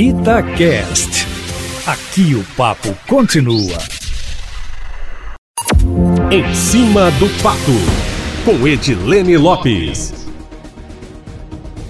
Itacast. Aqui o papo continua. Em cima do papo, com Edilene Lopes.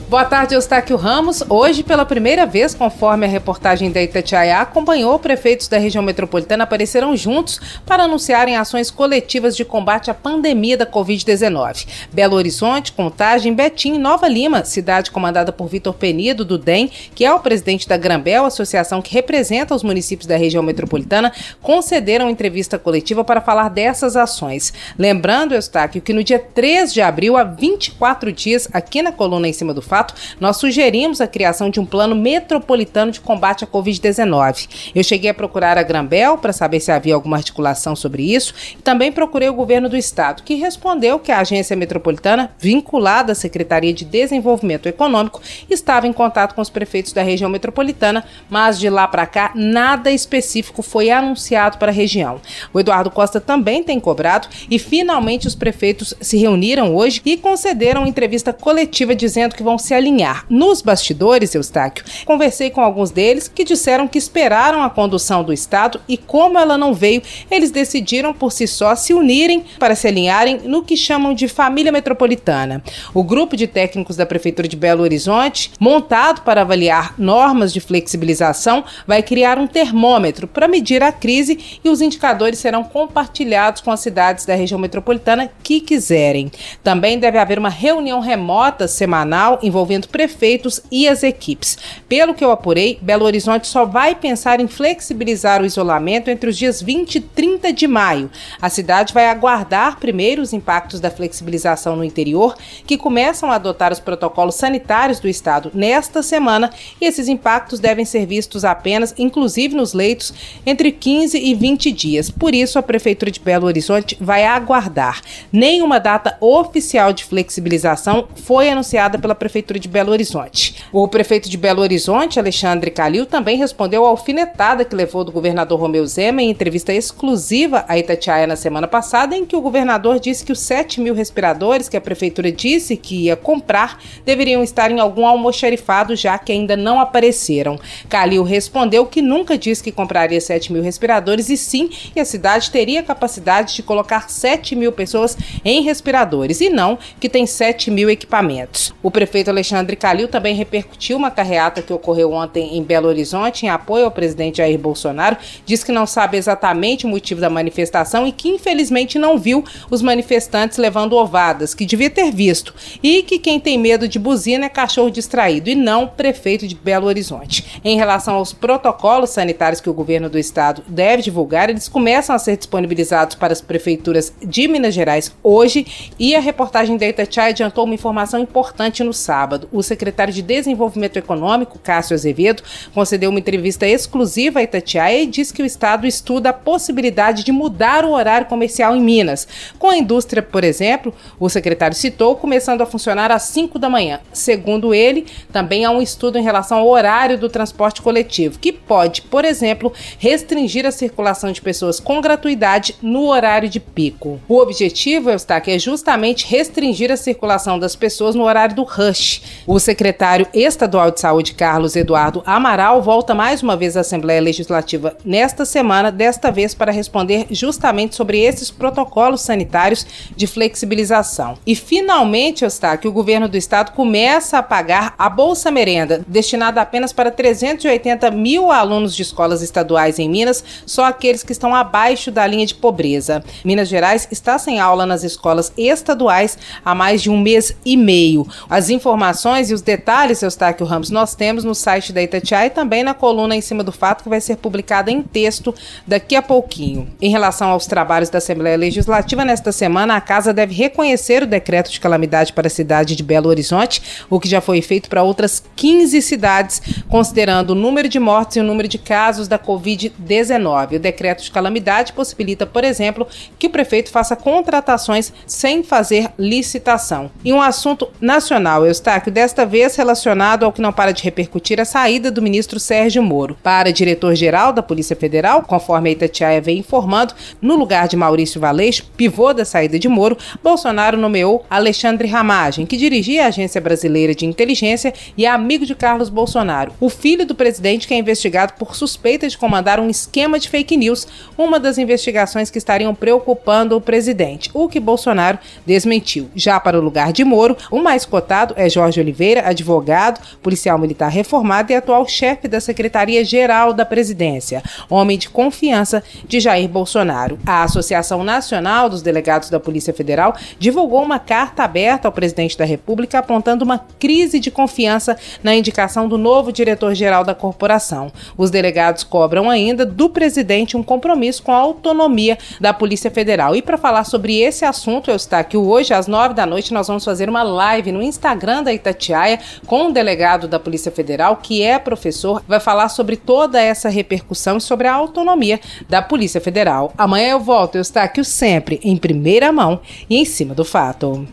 Boa tarde, Eustáquio Ramos. Hoje, pela primeira vez, conforme a reportagem da Itatiaia acompanhou, prefeitos da região metropolitana apareceram juntos para anunciarem ações coletivas de combate à pandemia da Covid-19. Belo Horizonte, Contagem, Betim e Nova Lima, cidade comandada por Vitor Penido, do DEM, que é o presidente da Grambel, associação que representa os municípios da região metropolitana, concederam entrevista coletiva para falar dessas ações. Lembrando, Eustáquio, que no dia 3 de abril, há 24 dias, aqui na coluna em cima do fato, nós sugerimos a criação de um plano metropolitano de combate à Covid-19. Eu cheguei a procurar a Grambel para saber se havia alguma articulação sobre isso e também procurei o governo do estado, que respondeu que a agência metropolitana, vinculada à Secretaria de Desenvolvimento Econômico, estava em contato com os prefeitos da região metropolitana, mas de lá para cá nada específico foi anunciado para a região. O Eduardo Costa também tem cobrado e finalmente os prefeitos se reuniram hoje e concederam entrevista coletiva dizendo que vão se alinhar. Nos bastidores, Eustáquio, conversei com alguns deles que disseram que esperaram a condução do Estado e, como ela não veio, eles decidiram por si só se unirem para se alinharem no que chamam de família metropolitana. O grupo de técnicos da Prefeitura de Belo Horizonte, montado para avaliar normas de flexibilização, vai criar um termômetro para medir a crise e os indicadores serão compartilhados com as cidades da região metropolitana que quiserem. Também deve haver uma reunião remota semanal envolvendo envolvendo prefeitos e as equipes. Pelo que eu apurei, Belo Horizonte só vai pensar em flexibilizar o isolamento entre os dias 20 e 30 de maio. A cidade vai aguardar primeiro os impactos da flexibilização no interior, que começam a adotar os protocolos sanitários do estado nesta semana, e esses impactos devem ser vistos apenas, inclusive nos leitos, entre 15 e 20 dias. Por isso, a Prefeitura de Belo Horizonte vai aguardar. Nenhuma data oficial de flexibilização foi anunciada pela Prefeitura Prefeitura de Belo Horizonte. O prefeito de Belo Horizonte, Alexandre Calil, também respondeu à alfinetada que levou do governador Romeu Zema em entrevista exclusiva à Itatiaia na semana passada, em que o governador disse que os 7 mil respiradores que a prefeitura disse que ia comprar deveriam estar em algum almoxarifado, já que ainda não apareceram. Calil respondeu que nunca disse que compraria 7 mil respiradores e sim que a cidade teria capacidade de colocar 7 mil pessoas em respiradores e não que tem 7 mil equipamentos. O prefeito Alexandre Calil também repercutiu uma carreata que ocorreu ontem em Belo Horizonte em apoio ao presidente Jair Bolsonaro. Diz que não sabe exatamente o motivo da manifestação e que infelizmente não viu os manifestantes levando ovadas, que devia ter visto, e que quem tem medo de buzina é cachorro distraído e não prefeito de Belo Horizonte. Em relação aos protocolos sanitários que o governo do estado deve divulgar, eles começam a ser disponibilizados para as prefeituras de Minas Gerais hoje e a reportagem da Itatiaia adiantou uma informação importante no sábado sábado, o secretário de Desenvolvimento Econômico, Cássio Azevedo, concedeu uma entrevista exclusiva à Itatiaia e disse que o Estado estuda a possibilidade de mudar o horário comercial em Minas. Com a indústria, por exemplo, o secretário citou, começando a funcionar às 5 da manhã. Segundo ele, também há um estudo em relação ao horário do transporte coletivo, que pode, por exemplo, restringir a circulação de pessoas com gratuidade no horário de pico. O objetivo, Eustáquio, é justamente restringir a circulação das pessoas no horário do rush, o secretário estadual de saúde, Carlos Eduardo Amaral, volta mais uma vez à Assembleia Legislativa nesta semana, desta vez para responder justamente sobre esses protocolos sanitários de flexibilização. E finalmente, Eustáquio, o governo do estado começa a pagar a Bolsa Merenda, destinada apenas para 380 mil alunos de escolas estaduais em Minas, só aqueles que estão abaixo da linha de pobreza. Minas Gerais está sem aula nas escolas estaduais há mais de um mês e meio. As informações informações e os detalhes, Eustáquio Ramos, nós temos no site da Itatiaia e também na coluna em cima do fato que vai ser publicada em texto daqui a pouquinho. Em relação aos trabalhos da Assembleia Legislativa, nesta semana a Casa deve reconhecer o decreto de calamidade para a cidade de Belo Horizonte, o que já foi feito para outras 15 cidades, considerando o número de mortes e o número de casos da Covid-19. O decreto de calamidade possibilita, por exemplo, que o prefeito faça contratações sem fazer licitação. E um assunto nacional, Eustáquio, destaque, desta vez relacionado ao que não para de repercutir a saída do ministro Sérgio Moro. Para diretor-geral da Polícia Federal, conforme a Itatiaia vem informando, no lugar de Maurício Valeixo, pivô da saída de Moro, Bolsonaro nomeou Alexandre Ramagem, que dirigia a Agência Brasileira de Inteligência e é amigo de Carlos Bolsonaro, o filho do presidente que é investigado por suspeita de comandar um esquema de fake news, uma das investigações que estariam preocupando o presidente, o que Bolsonaro desmentiu. Já para o lugar de Moro, o mais cotado é Jorge Oliveira, advogado, policial militar reformado e atual chefe da Secretaria-Geral da Presidência, homem de confiança de Jair Bolsonaro. A Associação Nacional dos Delegados da Polícia Federal divulgou uma carta aberta ao presidente da República apontando uma crise de confiança na indicação do novo diretor-geral da corporação. Os delegados cobram ainda do presidente um compromisso com a autonomia da Polícia Federal. E para falar sobre esse assunto, eu estou aqui hoje às nove da noite. Nós vamos fazer uma live no Instagram da Itatiaia com um delegado da Polícia Federal que é professor, vai falar sobre toda essa repercussão e sobre a autonomia da Polícia Federal. Amanhã eu volto, eu estou aqui sempre em primeira mão e em cima do fato.